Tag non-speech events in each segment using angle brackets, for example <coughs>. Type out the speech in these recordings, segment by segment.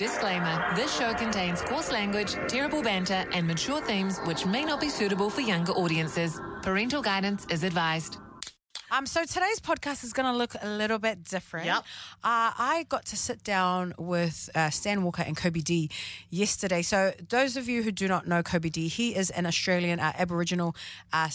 Disclaimer This show contains coarse language, terrible banter, and mature themes which may not be suitable for younger audiences. Parental guidance is advised. Um, so today's podcast is going to look a little bit different. Yep. Uh, I got to sit down with uh, Stan Walker and Kobie Dee yesterday. So those of you who do not know Kobie Dee, he is an Australian uh, Aboriginal uh,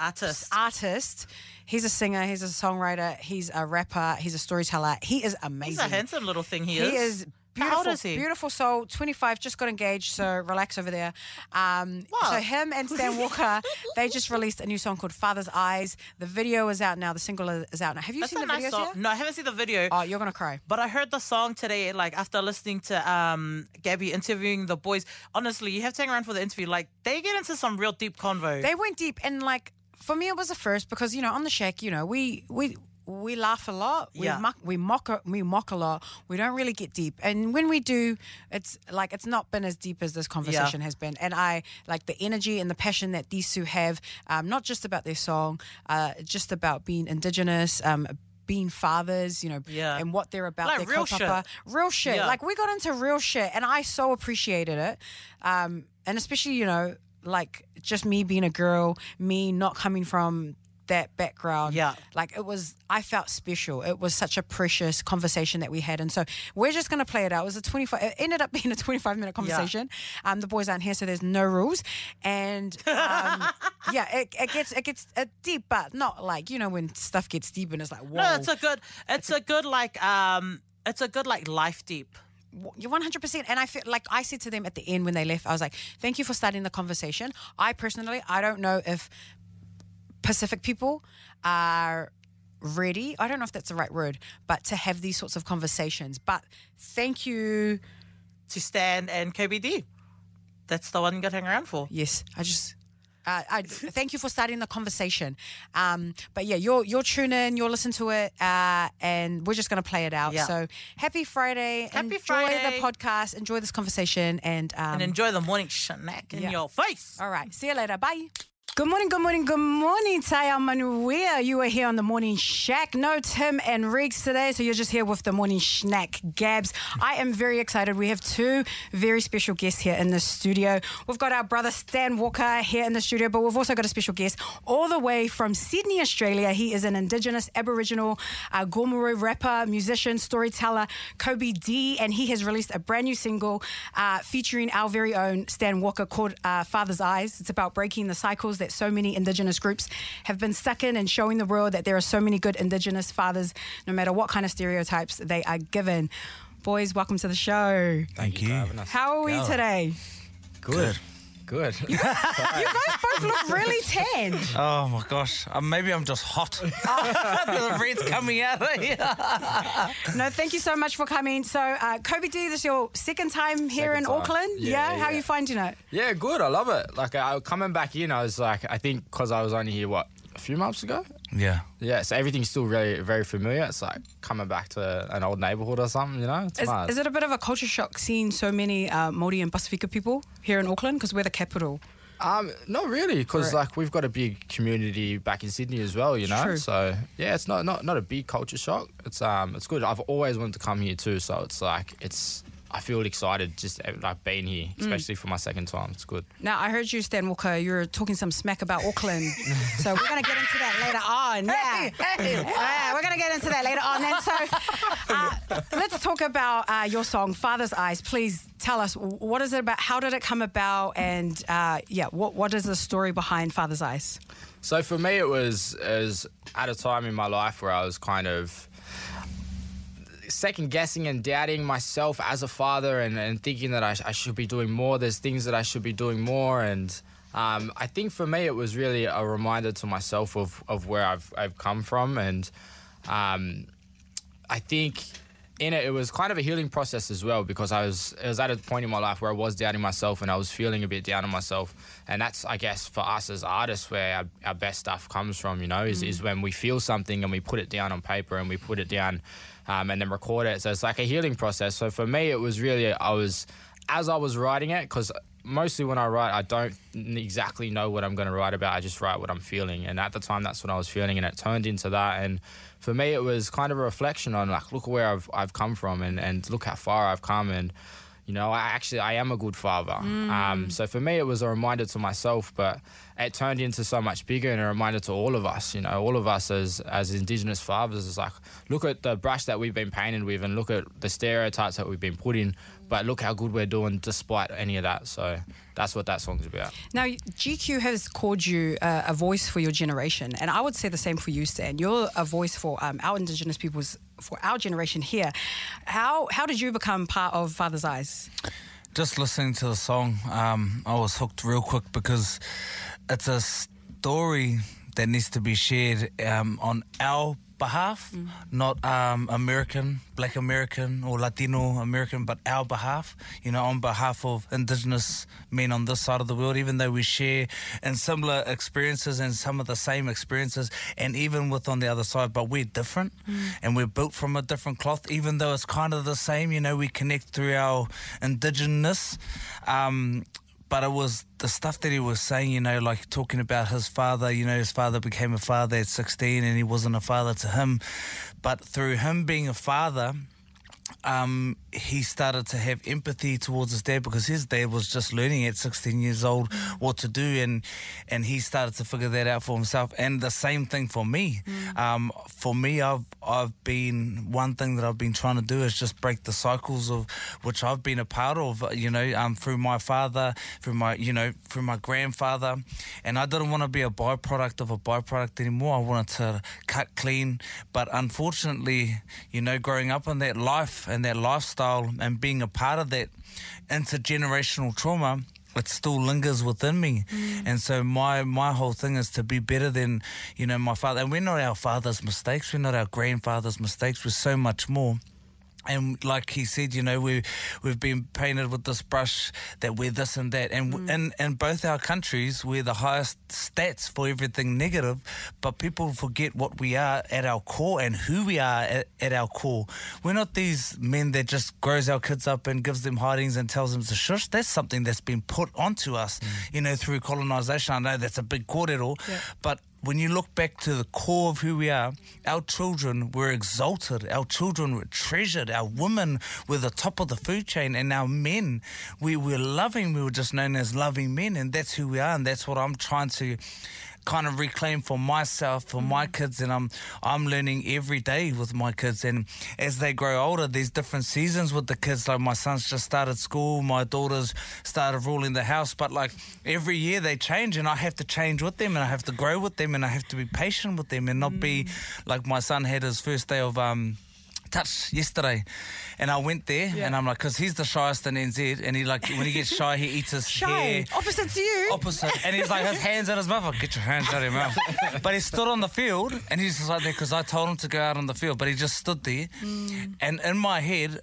Artist. artist. He's a singer. He's a songwriter. He's a rapper. He's a storyteller. He is amazing. He's a handsome little thing he, He is. is How beautiful. old is he? Beautiful soul. Twenty five. Just got engaged. So relax over there. Um, What? so him and Stan Walker, they just released a new song called Father's Eyes. The video is out now. The single is out now. Have you That's seen the nice videos song. yet? No, I haven't seen the video. Oh, you're gonna cry. But I heard the song today, like after listening to um Gaby interviewing the boys. Honestly, you have to hang around for the interview. Like they get into some real deep convo. They went deep, and like for me, it was a first because you know on the shack, you know, we we. We laugh a lot. We Yeah. mock, we mock, a- we mock a lot. We don't really get deep, and when we do, it's like it's not been as deep as this conversation has been. And I like the energy and the passion that these two have, um, not just about their song, uh, just about being indigenous, um, being fathers, you know, Yeah. and what they're about. Like their real kaupapa. real shit. Yeah. Like we got into real shit, and I so appreciated it. Um, and especially, you know, like just me being a girl, me not coming from that background. Yeah. Like it was, I felt special. It was such a precious conversation that we had. And so we're just going to play it out. It was a 25, it ended up <laughs> being a 25 minute conversation. Um, the boys aren't here, so there's no rules. And <laughs> um, yeah, it, it gets, it gets uh, deep, but not like, you know, when stuff gets deep and it's like, whoa. no, it's a good. It's a good like um. It's a good like life deep. You're 100%. And I feel like I said to them at the end when they left, I was like, thank you for starting the conversation. I personally, I don't know if Pacific people are ready. I don't know if that's the right word, but to have these sorts of conversations. But thank you. to Stan and Kobie Dee. That's the one you got to hang around for. Yes, I just. Uh, I thank you for starting the conversation. Um, but yeah, you'll you'll tune in, you'll listen to it, uh, and we're just gonna play it out. Yeah. So happy Friday! Happy enjoy Friday. the podcast, enjoy this conversation, and um, And enjoy the morning snack in Yeah. your face. All right. See you later. Bye. Good morning, good morning, good morning, Taya Manuia. You are here on the Morning Shack. No Tim and Riggs today, so you're just here with the Morning Snack Gabs. I am very excited. We have two very special guests here in the studio. We've got our brother Stan Walker here in the studio, but we've also got a special guest all the way from Sydney, Australia. He is an Indigenous Aboriginal uh, Gomeroi rapper, musician, storyteller, Kobie Dee, and he has released a brand new single uh, featuring our very own Stan Walker called uh, Father's Eyes. It's about breaking the cycles that so many Indigenous groups have been stuck in and showing the world that there are so many good Indigenous fathers, no matter what kind of stereotypes they are given. Boys, welcome to the show. Thank you. How are we today? Good. Good. You guys both look really tanned. oh my gosh. Uh, maybe I'm just hot. <laughs> <laughs> the red's coming out of here. <laughs> No, thank you so much for coming. So, uh, Kobie Dee, this is your second time here Second in time. Auckland. Yeah, How are yeah. you finding it? Yeah, good. I love it. Like I coming back in, I was like, I think because I was only here what a few months ago. Yeah. Yeah, so everything's still very, very familiar. It's like coming back to an old neighborhood or something. You know, it's Is, mad. is it a bit of a culture shock seeing so many uh, Māori and Pasifika people here in Auckland? Because we're the capital. Um, not really, because Correct. like we've got a big community back in Sydney as well. You know, True. so yeah, it's not not not a big culture shock. It's um, it's good. I've always wanted to come here too, so it's like it's. I feel excited just uh, like being here, Mm. especially for my second time. It's good. Now, I heard you, Stan Walker, you were talking some smack about Auckland. <laughs> so we're going to get into that later on. Yeah. Yeah, we're going to get into that later on. Then, so uh, let's talk about uh, your song, Father's Eyes. Please tell us, what is it about? How did it come about? And uh, yeah, what, what is the story behind Father's Eyes? So for me, it was as at a time in my life where I was kind of second guessing and doubting myself as a father and, and thinking that I, sh- I should be doing more. There's things that I should be doing more. And um, I think for me, it was really a reminder to myself of, of where I've, I've come from. And um, I think in it, it was kind of a healing process as well because I was it was at a point in my life where I was doubting myself and I was feeling a bit down on myself, and that's I guess for us as artists where our, our best stuff comes from. You know, is, is when we feel something and we put it down on paper and we put it down, um, and then record it. So it's like a healing process. So for me, it was really I was as I was writing it because mostly when I write, I don't exactly know what I'm going to write about. I just write what I'm feeling, and at the time, that's what I was feeling, and it turned into that. And for me, it was kind of a reflection on like, look where I've I've come from, and and look how far I've come, and you know, I actually I am a good father. Um, so for me, it was a reminder to myself, but it turned into so much bigger and a reminder to all of us. You know, all of us as as Indigenous fathers is like, look at the brush that we've been painted with, and look at the stereotypes that we've been put in. But look how good we're doing despite any of that. So that's what that song's about. Now, GQ has called you uh, a voice for your generation, and I would say the same for you, Stan. You're a voice for um, our Indigenous peoples, for our generation here. How how did you become part of Father's Eyes? Just listening to the song, um, I was hooked real quick because it's a story that needs to be shared um, on our behalf, not um, American, Black American, or Latino American, but our behalf. You know, on behalf of Indigenous men on this side of the world, even though we share in similar experiences and some of the same experiences, and even with on the other side, but we're different and we're built from a different cloth, even though it's kind of the same. You know, we connect through our Indigenous. Um, but it was the stuff that he was saying, you know, like talking about his father, you know, his father became a father at 16 and he wasn't a father to him. But through him being a father, um, he started to have empathy towards his dad because his dad was just learning at 16 years old what to do, and and he started to figure that out for himself. And the same thing for me. Um, for me, I've I've been one thing that I've been trying to do is just break the cycles of which I've been a part of. You know, um, through my father, through my you know through my grandfather, and I didn't want to be a byproduct of a byproduct anymore. I wanted to cut clean, but unfortunately, you know, growing up in that life and that lifestyle and being a part of that intergenerational trauma it still lingers within me. Mm. And so my my whole thing is to be better than you know my father. And we're not our father's mistakes. We're not our grandfather's mistakes. We're so much more and like he said, you know, we we've been painted with this brush that we're this and that, and w in in both our countries we're the highest stats for everything negative, but people forget what we are at our core and who we are at, at our core. We're not these men that just grows our kids up and gives them hidings and tells them to shush. That's something that's been put onto us, mm. you know, through colonization. I know that's a big kōrero, but when you look back to the core of who we are, our children were exalted, our children were treasured, our women were the top of the food chain, and our men, we were loving, we were just known as loving men, and that's who we are, and that's what I'm trying to kind of reclaim for myself, for my kids, and I'm I'm learning every day with my kids. And as they grow older, there's different seasons with the kids. Like my son's just started school, my daughters started ruling the house, but like every year they change, and I have to change with them, and I have to grow with them, and I have to be patient with them, and not be like my son had his first day of um touch yesterday and I went there and I'm like because he's the shyest in NZ and he like when he gets shy he eats his Shy, hair opposite to you. opposite. And he's like, his hands in his mouth. Like, Get your hands out of your mouth. <laughs> But he stood on the field and he's just like there because I told him to go out on the field, but he just stood there. Mm. And in my head,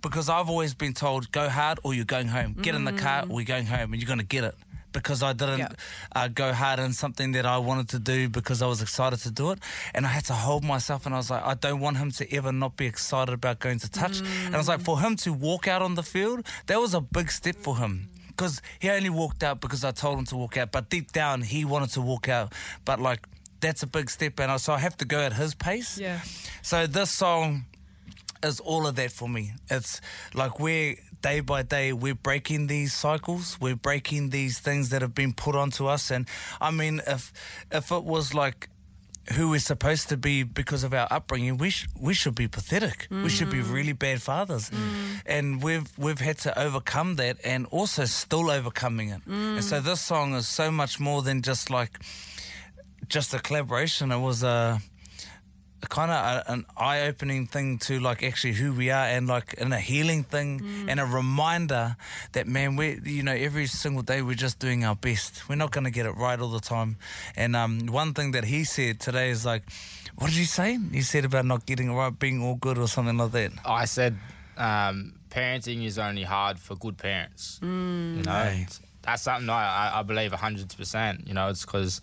because I've always been told, go hard or you're going home. Get in the car mm. or you're going home and you're going to get it. Because I didn't Yeah. uh, go hard in something that I wanted to do because I was excited to do it. And I had to hold myself and I was like, I don't want him to ever not be excited about going to touch. And I was like, for him to walk out on the field, that was a big step for him because he only walked out because I told him to walk out. But deep down, he wanted to walk out. But like, that's a big step, and I, so I have to go at his pace. Yeah. So this song is all of that for me. It's like we're day by day we're breaking these cycles. We're breaking these things that have been put onto us. And I mean, if if it was like who we're supposed to be because of our upbringing, we sh- we should be pathetic. We should be mm. really bad fathers, mm. and we've we've had to overcome that, and also still overcoming it. Mm. And so this song is so much more than just like just a collaboration. It was a kind of an eye-opening thing to like actually who we are, and like and a healing thing, and a reminder that man, we you know every single day we're just doing our best. We're not going to get it right all the time. And um, one thing that he said today is like, what did he say? He said about not getting it right, being all good or something like that. I said um, parenting is only hard for good parents. you know, Right. that's something I, I, I believe hundred percent. You know, it's because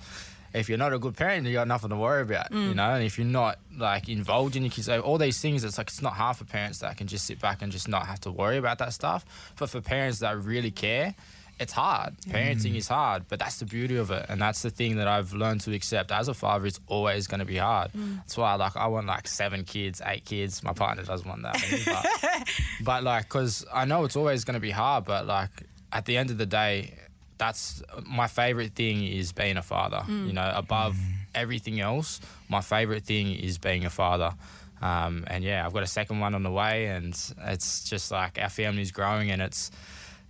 if you're not a good parent, you got nothing to worry about. You mm. know, and if you're not like involved in your kids, all these things, it's like it's not hard for parents that can just sit back and just not have to worry about that stuff. But for parents that really care it's hard. Mm. Parenting is hard, but that's the beauty of it, and that's the thing that I've learned to accept as a father. It's always going to be hard. Mm. That's why, like, I want like seven kids, eight kids. My partner doesn't want that, many, but, <laughs> but like, because I know it's always going to be hard, but like, at the end of the day, that's my favorite thing is being a father. You know, above everything else, my favorite thing is being a father. Um, and yeah, I've got a second one on the way, and it's just like our family's growing, and it's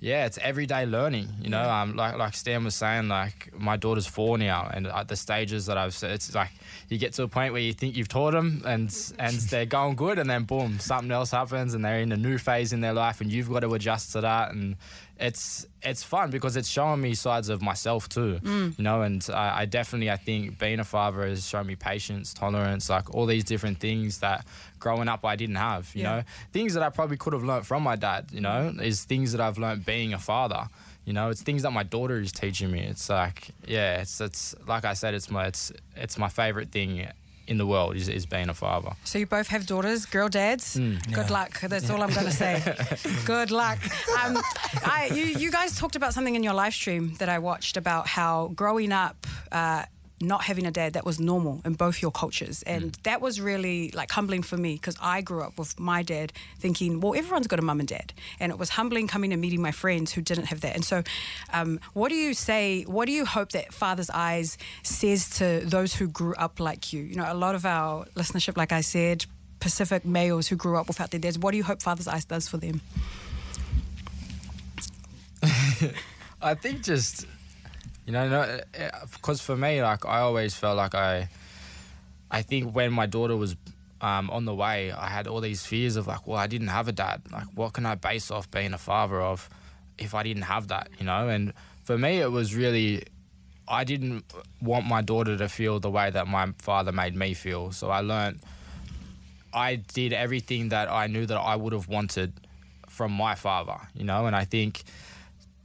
yeah, it's everyday learning. You know, um, like like Stan was saying, like my daughter's four now, and at the stages that I've, it's like you get to a point where you think you've taught them, and and <laughs> they're going good, and then boom, something else happens, and they're in a new phase in their life, and you've got to adjust to that, and it's it's fun because it's showing me sides of myself too, mm. you know, and I, I definitely I think being a father has shown me patience, tolerance, like all these different things that growing up I didn't have, you Yeah. know, things that I probably could have learnt from my dad, you know, is things that I've learnt being a father. You know, it's things that my daughter is teaching me. It's like, yeah, it's it's like I said, it's my it's it's my favorite thing in the world is, is being a father. So you both have daughters, girl dads. Good Yeah. luck. That's all I'm going to say. <laughs> Good luck. Um, I, you, you guys talked about something in your live stream that I watched about how growing up. Uh, not having a dad that was normal in both your cultures. And that was really like humbling for me because i grew up with my dad thinking well everyone's got a mum and dad. And it was humbling coming and meeting my friends who didn't have that. And so um, what do you say what do you hope that father's eyes says to those who grew up like you? You know a lot of our listenership like i said pacific males who grew up without their dads what do you hope father's eyes does for them? <laughs> I think just you know, no, because for me, like I always felt like I, I think when my daughter was um, on the way, I had all these fears of like, well, I didn't have a dad. Like, what can I base off being a father of if I didn't have that? You know, and for me, it was really. I didn't want my daughter to feel the way that my father made me feel. So I learned I did everything that I knew that I would have wanted from my father, you know, and I think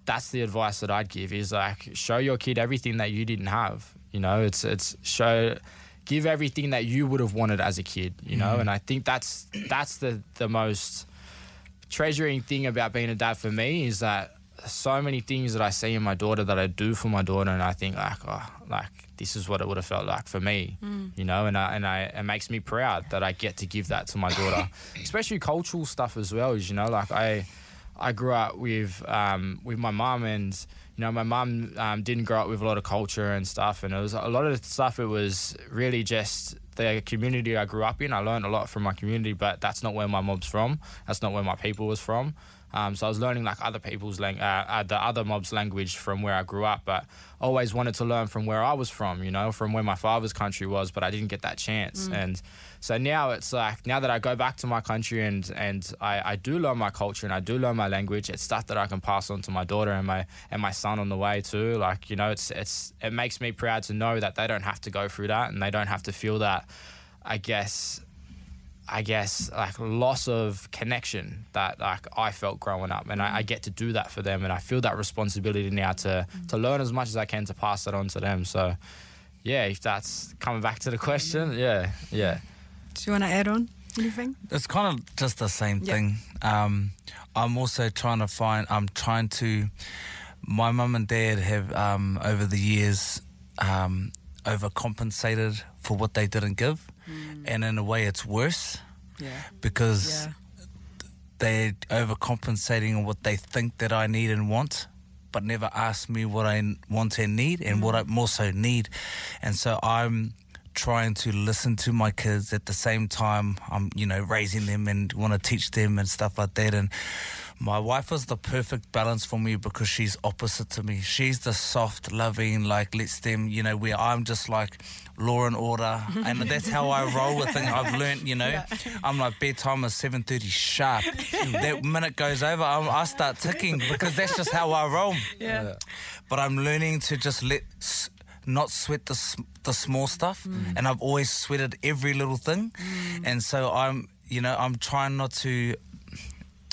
that's the advice that I'd give is like show your kid everything that you didn't have. You know, it's it's show give everything that you would have wanted as a kid, you know, mm-hmm. and I think that's that's the the most treasuring thing about being a dad for me is that so many things that I see in my daughter that I do for my daughter, and I think like, oh, like this is what it would have felt like for me, mm. you know, and I, and I it makes me proud that I get to give that to my daughter, <coughs> especially cultural stuff as well. Is you know, like I I grew up with um, with my mum and. You know, my mum um, didn't grow up with a lot of culture and stuff, and it was a lot of stuff. It was really just the community I grew up in. I learned a lot from my community, but that's not where my mob's from. That's not where my people was from. Um, so I was learning like other people's lang- uh, uh, the other mob's language from where I grew up, but always wanted to learn from where I was from. You know, from where my father's country was, but I didn't get that chance. And so now it's like now that I go back to my country and and I, I do learn my culture and I do learn my language. It's stuff that I can pass on to my daughter and my and my son on the way too. Like you know, it's it's it makes me proud to know that they don't have to go through that and they don't have to feel that. I guess I guess like loss of connection that like I felt growing up, and I, I get to do that for them, and I feel that responsibility now to to learn as much as I can to pass that on to them. So, yeah, if that's coming back to the question, yeah, yeah. do you want to add on anything It's kind of just the same Yeah. thing. Um, I'm also trying to find. I'm trying to. My mum and dad have um, over the years um, overcompensated for what they didn't give, Mm. and in a way, it's worse yeah. because they're overcompensating on what they think that I need and want, but never ask me what I want and need and what mm. I more so need. And so I'm trying to listen to my kids at the same time. I'm, you know, raising them and want to teach them and stuff like that. And my wife is the perfect balance for me because she's opposite to me. She's the soft, loving, like lets them, you know, where I'm just like law and order, <laughs> and that's how I roll with things. I've learned, you know, I'm like bedtime is seven thirty sharp. that minute goes over, I'm, I start ticking because that's just how I roll. yeah But I'm learning to just let. Not sweat the the small stuff, mm. and I've always sweated every little thing, mm. and so I'm, you know, I'm trying not to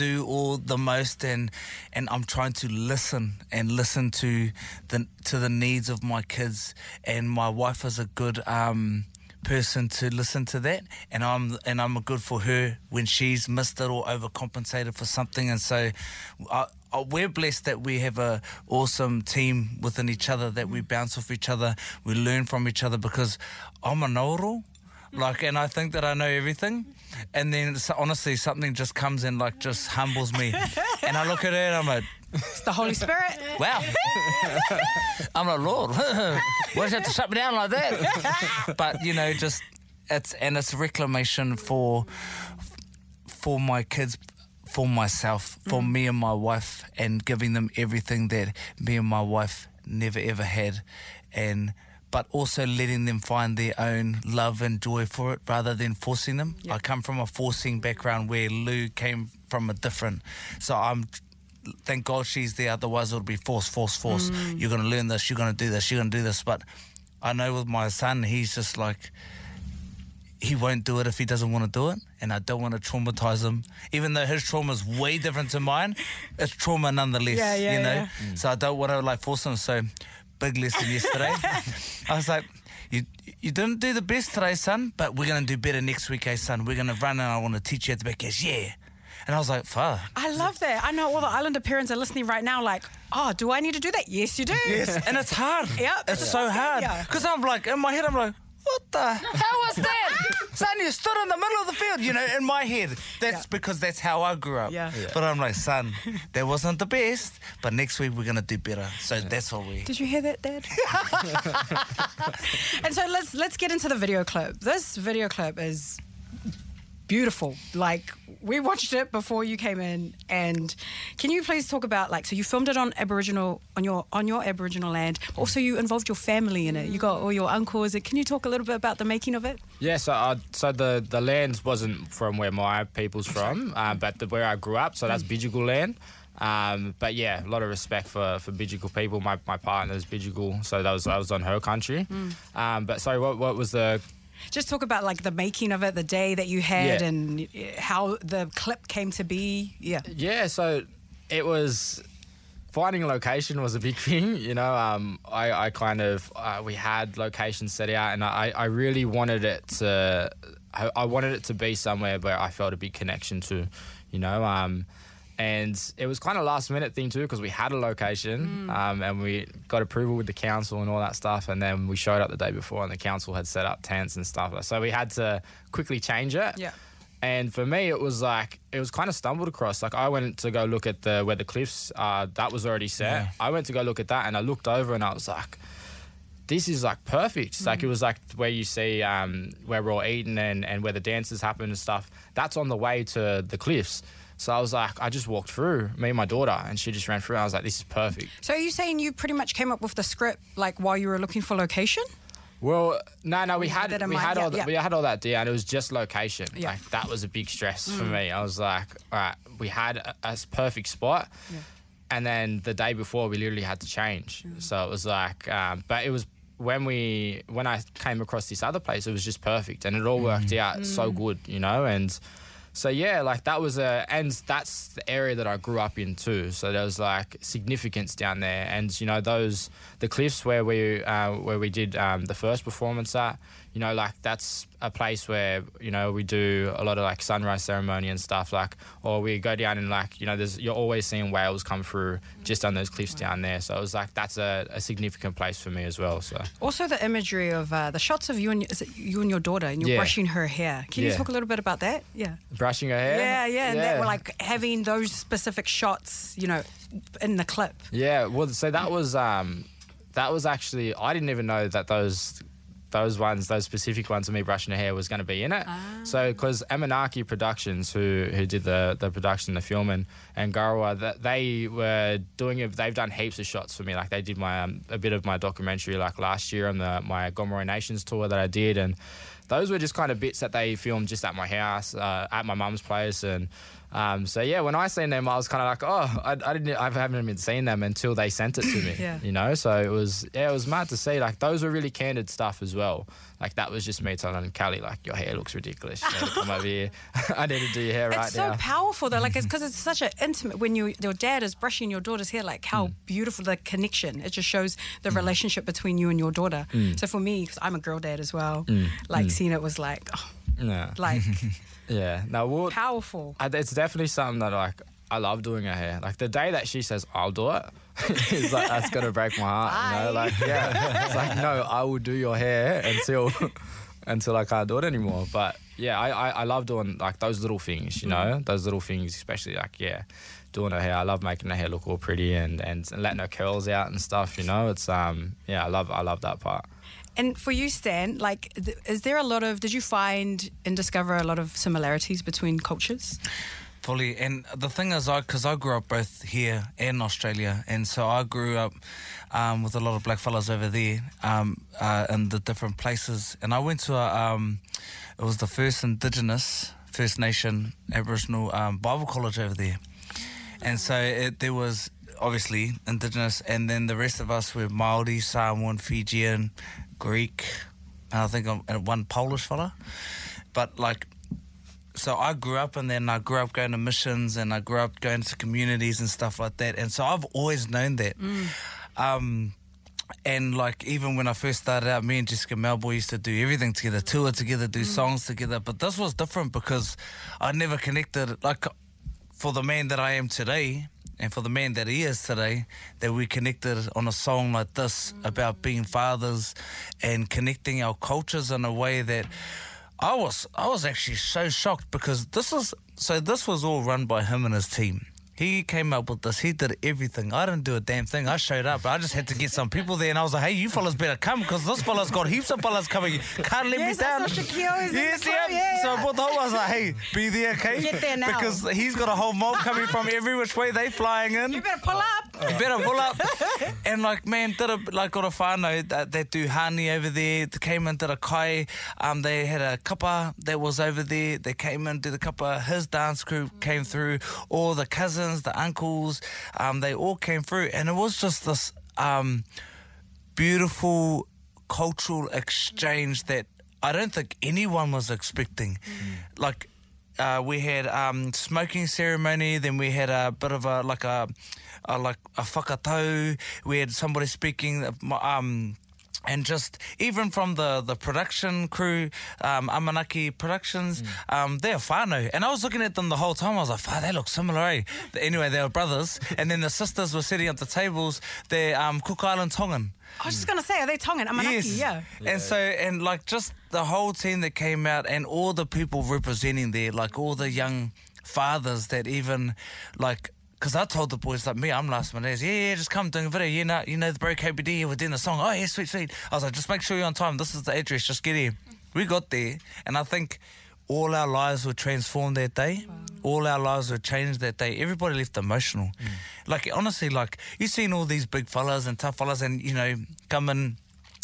do all the most and and I'm trying to listen and listen to the to the needs of my kids and my wife is a good um person to listen to that, and I'm and I'm good for her when she's missed it or overcompensated for something, and so. I, we're blessed that we have a awesome team within each other that we bounce off each other, we learn from each other because I'm a know-it-all, like, and I think that I know everything, and then honestly something just comes in like just humbles me, <laughs> and I look at it and I'm like, It's the Holy Spirit. Wow. <laughs> I'm like, Lord, <laughs> why did you have to shut me down like that? but, you know, just, it's, and it's reclamation for, for my kids, for myself, for mm. me and my wife, and giving them everything that me and my wife never ever had. And, but also letting them find their own love and joy for it rather than forcing them. I come from a forcing background where Lou came from a different. So I'm thank God she's there. Otherwise, it'll be force, force, force. Mm. You're going to learn this. You're going to do this. You're going to do this. But I know with my son, he's just like he won't do it if he doesn't want to do it, and I don't want to traumatize him. Even though his trauma is way different to mine, it's trauma nonetheless. Yeah, yeah, you know. yeah. So I don't want to like force him. So big lesson yesterday. <laughs> I was like. You, you didn't do the best today, son, but we're going to do better next week, eh, son? We're going to run and I want to teach you at the back. Goes, yeah. And I was like, fuck. I love that. I know all the Islander parents are listening right now, like, oh, do I need to do that? Yes, you do. Yes, and it's hard. Yep. It's so hard. Because I'm like, in my head, I'm like, what the? How was that? <laughs> Son, you stood in the middle of the field, you know, in my head. That's Yeah. because that's how I grew up. Yeah. Yeah. But I'm like, son, that wasn't the best, but next week we're going to do better. So that's what we. Did you hear that, Dad? <laughs> and so let's let's get into the video clip. This video clip is beautiful. Like we watched it before you came in, and can you please talk about like so you filmed it on Aboriginal on your on your Aboriginal land. Also, you involved your family in it. You got all your uncles. Can you talk a little bit about the making of it? Yeah, so uh, so the the land wasn't from where my people's from, uh, but the, where I grew up. So that's Bidjigal land. Um, but yeah, a lot of respect for for Bidjigal people. My my partner's Bidjigal, so that was that was on her country. Um, but sorry, what what was the Just talk about like the making of it, the day that you had, Yeah. and uh, how the clip came to be. Yeah. Yeah, so it was finding a location was a big <laughs> thing. You know, um, I, I kind of uh, we had locations set out, and I, I really wanted it to. I, I wanted it to be somewhere where I felt a big connection to. You know, um, and it was kind of last minute thing too because we had a location um, and we got approval with the council and all that stuff, and then we showed up the day before, and the council had set up tents and stuff. So we had to quickly change it. Yeah. And for me, it was like it was kind of stumbled across. Like I went to go look at the where the cliffs uh, that was already set. I went to go look at that, and I looked over, and I was like, "This is like perfect." It's Like it was like where you see um, where we're all eating and and where the dances happen and stuff. That's on the way to the cliffs. So I was like, I just walked through, me and my daughter, and she just ran through. I was like, "This is perfect." So are you saying you pretty much came up with the script like while you were looking for location? Well, no, no, we You had had we mind, had yeah, all the, yeah. we had all that down. It was just location. Yeah. Mm. Like that was a big stress for me. I was like, all right, we had a, a perfect spot, and then the day before we literally had to change. Mm. So it was like, um, but it was when we when I came across this other place, it was just perfect, and it all worked out Mm. so good, you know, and. So yeah, like that was a, and that's the area that I grew up in too. So there was like significance down there, and you know those the cliffs where we uh, where we did um, the first performance at, you know, like that's a place where you know we do a lot of like sunrise ceremony and stuff, like, or we go down and like you know there's you're always seeing whales come through just on those cliffs down there. So it was like that's a, a significant place for me as well. So Also, the imagery of uh, the shots of you and is it you and your daughter, and you're Yeah. brushing her hair. Can you Yeah. talk a little bit about that? Yeah. brushing her hair, Yeah, yeah, and that were like having those specific shots, you know, in the clip. Yeah, well, so that was um, that was actually I didn't even know that those those ones, those specific ones of me brushing her hair was going to be in it. So because Amanaki Productions, who who did the the production, the filming, and Garawa, that they were doing it. They've done heaps of shots for me. Like they did my um, a bit of my documentary like last year on the my Gomeroi Nations tour that I did, and those were just kind of bits that they filmed just at my house, uh, at my mum's place, and Um, so yeah, when I seen them, I was kind of like, oh, I, I didn't, I haven't even seen them until they sent it to me. <coughs> Yeah. You know, so it was, yeah, it was mad to see. Like those were really candid stuff as well. Like that was just me telling Callie, like, your hair looks ridiculous. You need to come over here. <laughs> I need to do your hair right It's so powerful though, like it's <laughs> because it's such an intimate. When you your dad is brushing your daughter's hair, like how Mm. beautiful the connection. It just shows the relationship between you and your daughter. Mm. So for me, because I'm a girl dad as well, like seeing it was like, oh, <laughs> yeah. like Yeah. No, we'll, powerful. I, it's definitely something that like I love doing her hair. Like the day that she says I'll do it, <laughs> it's like that's gonna break my heart. You know, like yeah, it's like no, I will do your hair until <laughs> until I can't do it anymore. But yeah, I, I, I love doing like those little things. You know, those little things, especially like yeah, doing her hair. I love making her hair look all pretty and, and and letting her curls out and stuff. You know, it's um yeah, I love I love that part. And for you, Stan, like, is there a lot of? Did you find and discover a lot of similarities between cultures? Fully, and the thing is, I because I grew up both here and Australia, and so I grew up um, with a lot of black fellas over there um, uh, in the different places, and I went to a, um, it was the first Indigenous First Nation Aboriginal um, Bible college over there, and so it, there was obviously Indigenous, and then the rest of us were Maori, Samoan, Fijian, Greek, and I think I'm, and one Polish fella, but like so I grew up and then I grew up going to missions and I grew up going to communities and stuff like that. And so I've always known that. Um, and like even when I first started out, me and Jessica Mauboy used to do everything together, tour together, do songs together. But this was different because I never connected like for the man that I am today and for the man that he is today, that we connected on a song like this about being fathers and connecting our cultures in a way that I was I was actually so shocked because this is so this was all run by him and his team. He came up with this. He did everything. I didn't do a damn thing. I showed up. I just had to get some people there, and I was like, "Hey, you fellas better come because this fella's got heaps of fellas coming. Can't let Yes, me down." Shaquille is in the yes, yeah. Yeah, So I brought the whole. I was like, "Hey, be there, okay?" Get there now. because he's got a whole mob coming from every which way. They flying in. You better pull up. You better pull up. and like, man, did a like got a whānau that, that do hangi over there. They came in, did a kai. Um, they had a kapa that was over there. They came in, did a kapa. His dance crew came through. All the cousins, the uncles, um, they all came through, and it was just this um beautiful cultural exchange that I don't think anyone was expecting. Like, uh, we had um, smoking ceremony, then we had a bit of a like a, a like a whakatau. We had somebody speaking. Um, and just even from the, the production crew, um, Amanaki Productions, um, they're whānau. And I was looking at them the whole time. I was like, "Fuck, they look similar, eh? Anyway, they were brothers. <laughs> And then the sisters were sitting at the tables. They're um, Cook Island Tongan. I was just gonna say, are they Tongan? Amanaki, yeah. And so, and like just the whole team that came out and all the people representing there, like all the young fathers that even like. Because I told the boys, like me, I'm last minute. Yeah, yeah, just come doing a video. You know, you know the bro Kobie Dee, we're doing the song. Oh, yeah, sweet, sweet. I was like, just make sure you're on time. This is the address. Just get here. We got there. And I think all our lives were transformed that day. All our lives were changed that day. Everybody left emotional. Mm. Like, honestly, like, you've seen all these big fellas and tough fellas and, you know, come in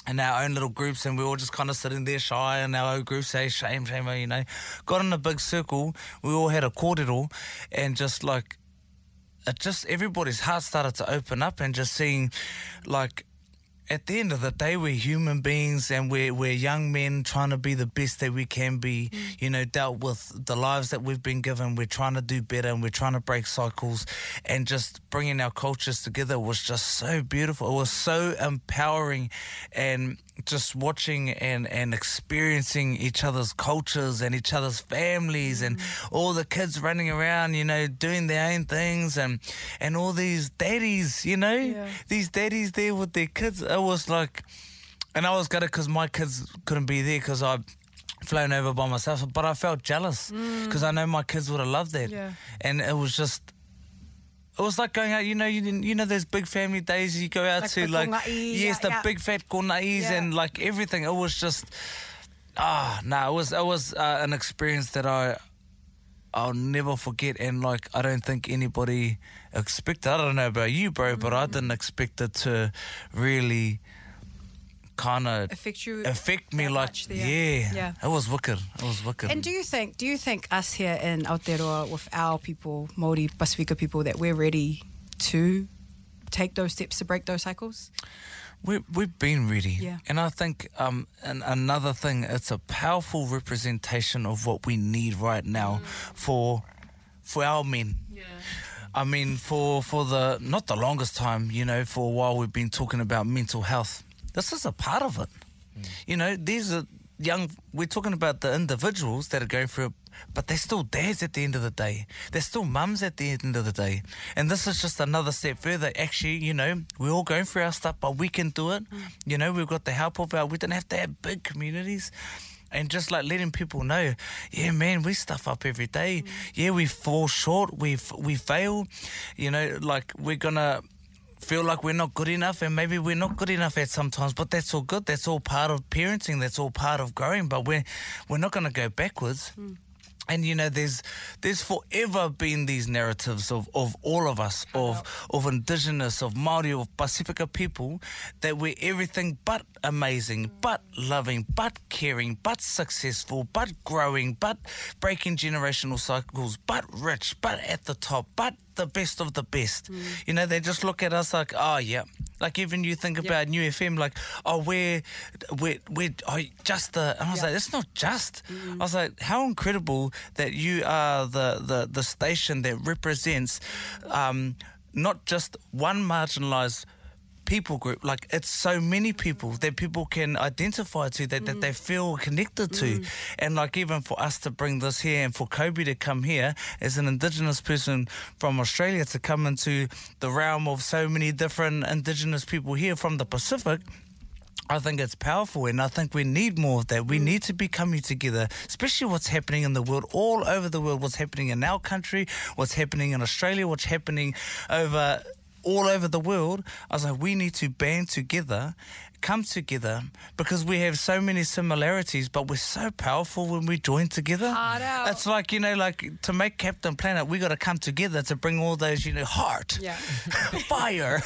in our own little groups and we all just kind of sitting there shy in our own group say shame shame you know got in a big circle we all had a cordial and just like it just everybody's heart started to open up and just seeing like at the end of the day, we're human beings and we're, we're young men trying to be the best that we can be, mm. you know, dealt with the lives that we've been given. We're trying to do better and we're trying to break cycles and just bringing our cultures together was just so beautiful. It was so empowering and just watching and, and experiencing each other's cultures and each other's families and mm. all the kids running around, you know, doing their own things and, and all these daddies, you know, these daddies there with their kids. It was like, and I was gutted because my kids couldn't be there because I flown over by myself, but I felt jealous mm. because I know my kids would have loved that. Yeah. And it was just, it was like going out, you know, you you know, those big family days you go out Like to, the like, yes, the yeah. big fat konais Yeah. and like everything. It was just, ah, no, it was, it was uh, an experience that I, I'll never forget. And like, I don't think anybody expected. I don't know about you, bro, but I didn't expect it to really kind of Affect you affect me like much there. yeah, Yeah. it was wicked. It was wicked. And do you think do you think us here in Aotearoa with our people, Māori Pasifika people, that we're ready to take those steps to break those cycles? We, we've been ready. Yeah. And I think um, and another thing, it's a powerful representation of what we need right now for for our men. Yeah. I mean, for, for the, not the longest time, you know, for a while we've been talking about mental health. This is a part of it. You know, these are young, we're talking about the individuals that are going through it, but they're still dads at the end of the day. They're still mums at the end of the day. And this is just another step further. Actually, you know, we're all going through our stuff, but we can do it. Mm. You know, we've got the help of our, we don't have to have big communities. And just like letting people know, yeah, man, we stuff up every day. Mm. Yeah, we fall short, we we fail. You know, like we're gonna feel like we're not good enough and maybe we're not good enough at sometimes but that's all good. That's all part of parenting. That's all part of growing but we're we're not going to go backwards hmm. And you know there's there's forever been these narratives of, of all of us of of indigenous of Maori of Pasifika people that we're everything but amazing mm. but loving but caring but successful but growing but breaking generational cycles but rich but at the top but the best of the best. Mm. You know, they just look at us like, oh yeah. Like even you think about Niu FM, like, oh we're we're we're oh, just the. And I was like, it's not just. I was like, how incredible that you are the the the station that represents, um, not just one marginalised people group like it's so many people that people can identify to that, that mm. they feel connected to. Mm. And like even for us to bring this here and for Kobie to come here as an indigenous person from australia to come into the realm of so many different indigenous people here from the pacific I think it's powerful, and I think we need more of that. We mm. need to be coming together, especially what's happening in the world, all over the world, what's happening in our country, what's happening in Australia, what's happening over all over the world. I was like, we need to band together, come together, because we have so many similarities, but we're so powerful when we join together. It's like, you know, like to make Captain Planet, we got to come together to bring all those, you know, heart, Yeah. <laughs> fire,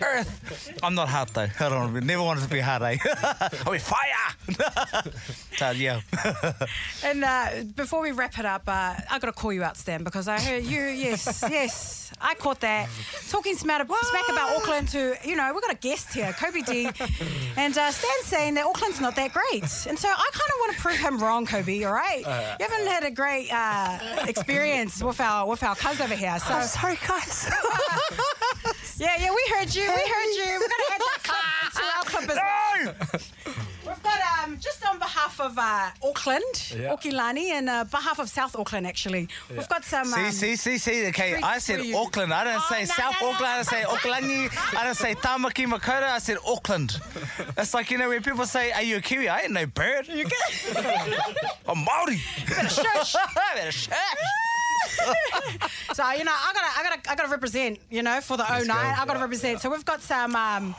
earth. I'm not hard though. I don't never wanted to be hard, eh? <laughs> I mean, fire. <laughs> so, yeah. And uh, before we wrap it up, uh, I got to call you out, Stan, because I heard you. Yes, yes, I caught that. Talking smack, smack about Auckland to you know, we've got a guest here, Kobie Dee, <laughs> and uh, Stan's saying that Auckland's not that great, and so I kind of want to prove him wrong, Kobie. All right, you haven't had a great uh, experience with our with our cuz over here, so Sorry, guys. <laughs> yeah, yeah, we heard you, we heard you. We're gonna add that clip to our clip as well. We've got um, just on behalf of uh, Auckland, Yeah. Okilani, and uh, behalf of South Auckland, actually, we've got some. Um, See, see, see, see. Okay, I said. Auckland. I didn't Oh, say no, South no, no. Auckland. I didn't say Auckland. I didn't say Tamaki Makaurau. I said Auckland. It's like, you know, when people say, Are you a Kiwi? I ain't no bird. You <laughs> I'm Maori. shush. Better shush. <laughs> <laughs> So you know, I gotta, I gotta, I gotta represent. You know, for the 09, I gotta represent. So we've got some. Um,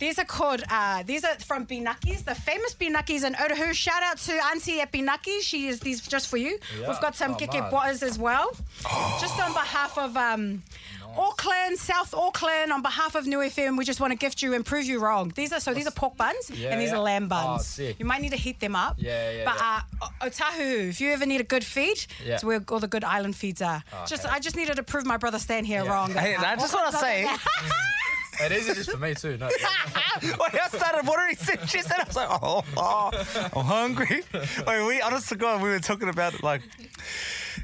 these are called. Uh, these are from Binakis, the famous Binakis in Otahuhu. Shout out to Auntie at Binaki. She is these just for you. We've got some Oh, keke boas as well. Just on behalf of. Um, Auckland, South Auckland, on behalf of Niu FM, we just want to gift you and prove you wrong. These are so these are pork buns Yeah, and these yeah. are lamb Oh, buns. sick. you might need to heat them up. Yeah, yeah, But yeah. uh, Otahuhu, if you ever need a good feed, Yeah. it's where all the good island feeds are. Just I just needed to prove my brother Stan here wrong. Hey, I just want to say, <laughs> It is just for me too. No, <laughs> when I started watering, she said, I was like, oh, oh I'm hungry. Wait, we, honest to God, we were talking about it like,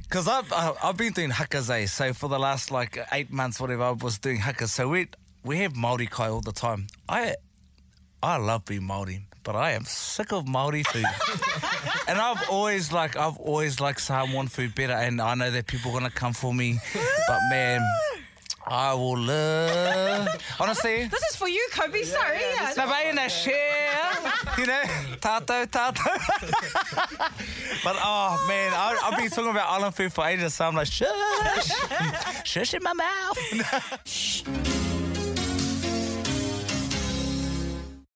because I've, I- I've been doing hakas, eh? So for the last like eight months, whatever, I was doing hakas. So we, we have Māori kai all the time. I, I love being Māori. But I am sick of Māori food. <laughs> and I've always like I've always liked Samoan food better and I know that people are gonna come for me. But man, I will love <laughs> honestly This is for you, Kobie. Sorry. Yeah, No, but in a share, you know, tato, tato. <laughs> but oh man, I, I've been talking about island food for ages, so I'm like, shush, <laughs> shush in my mouth.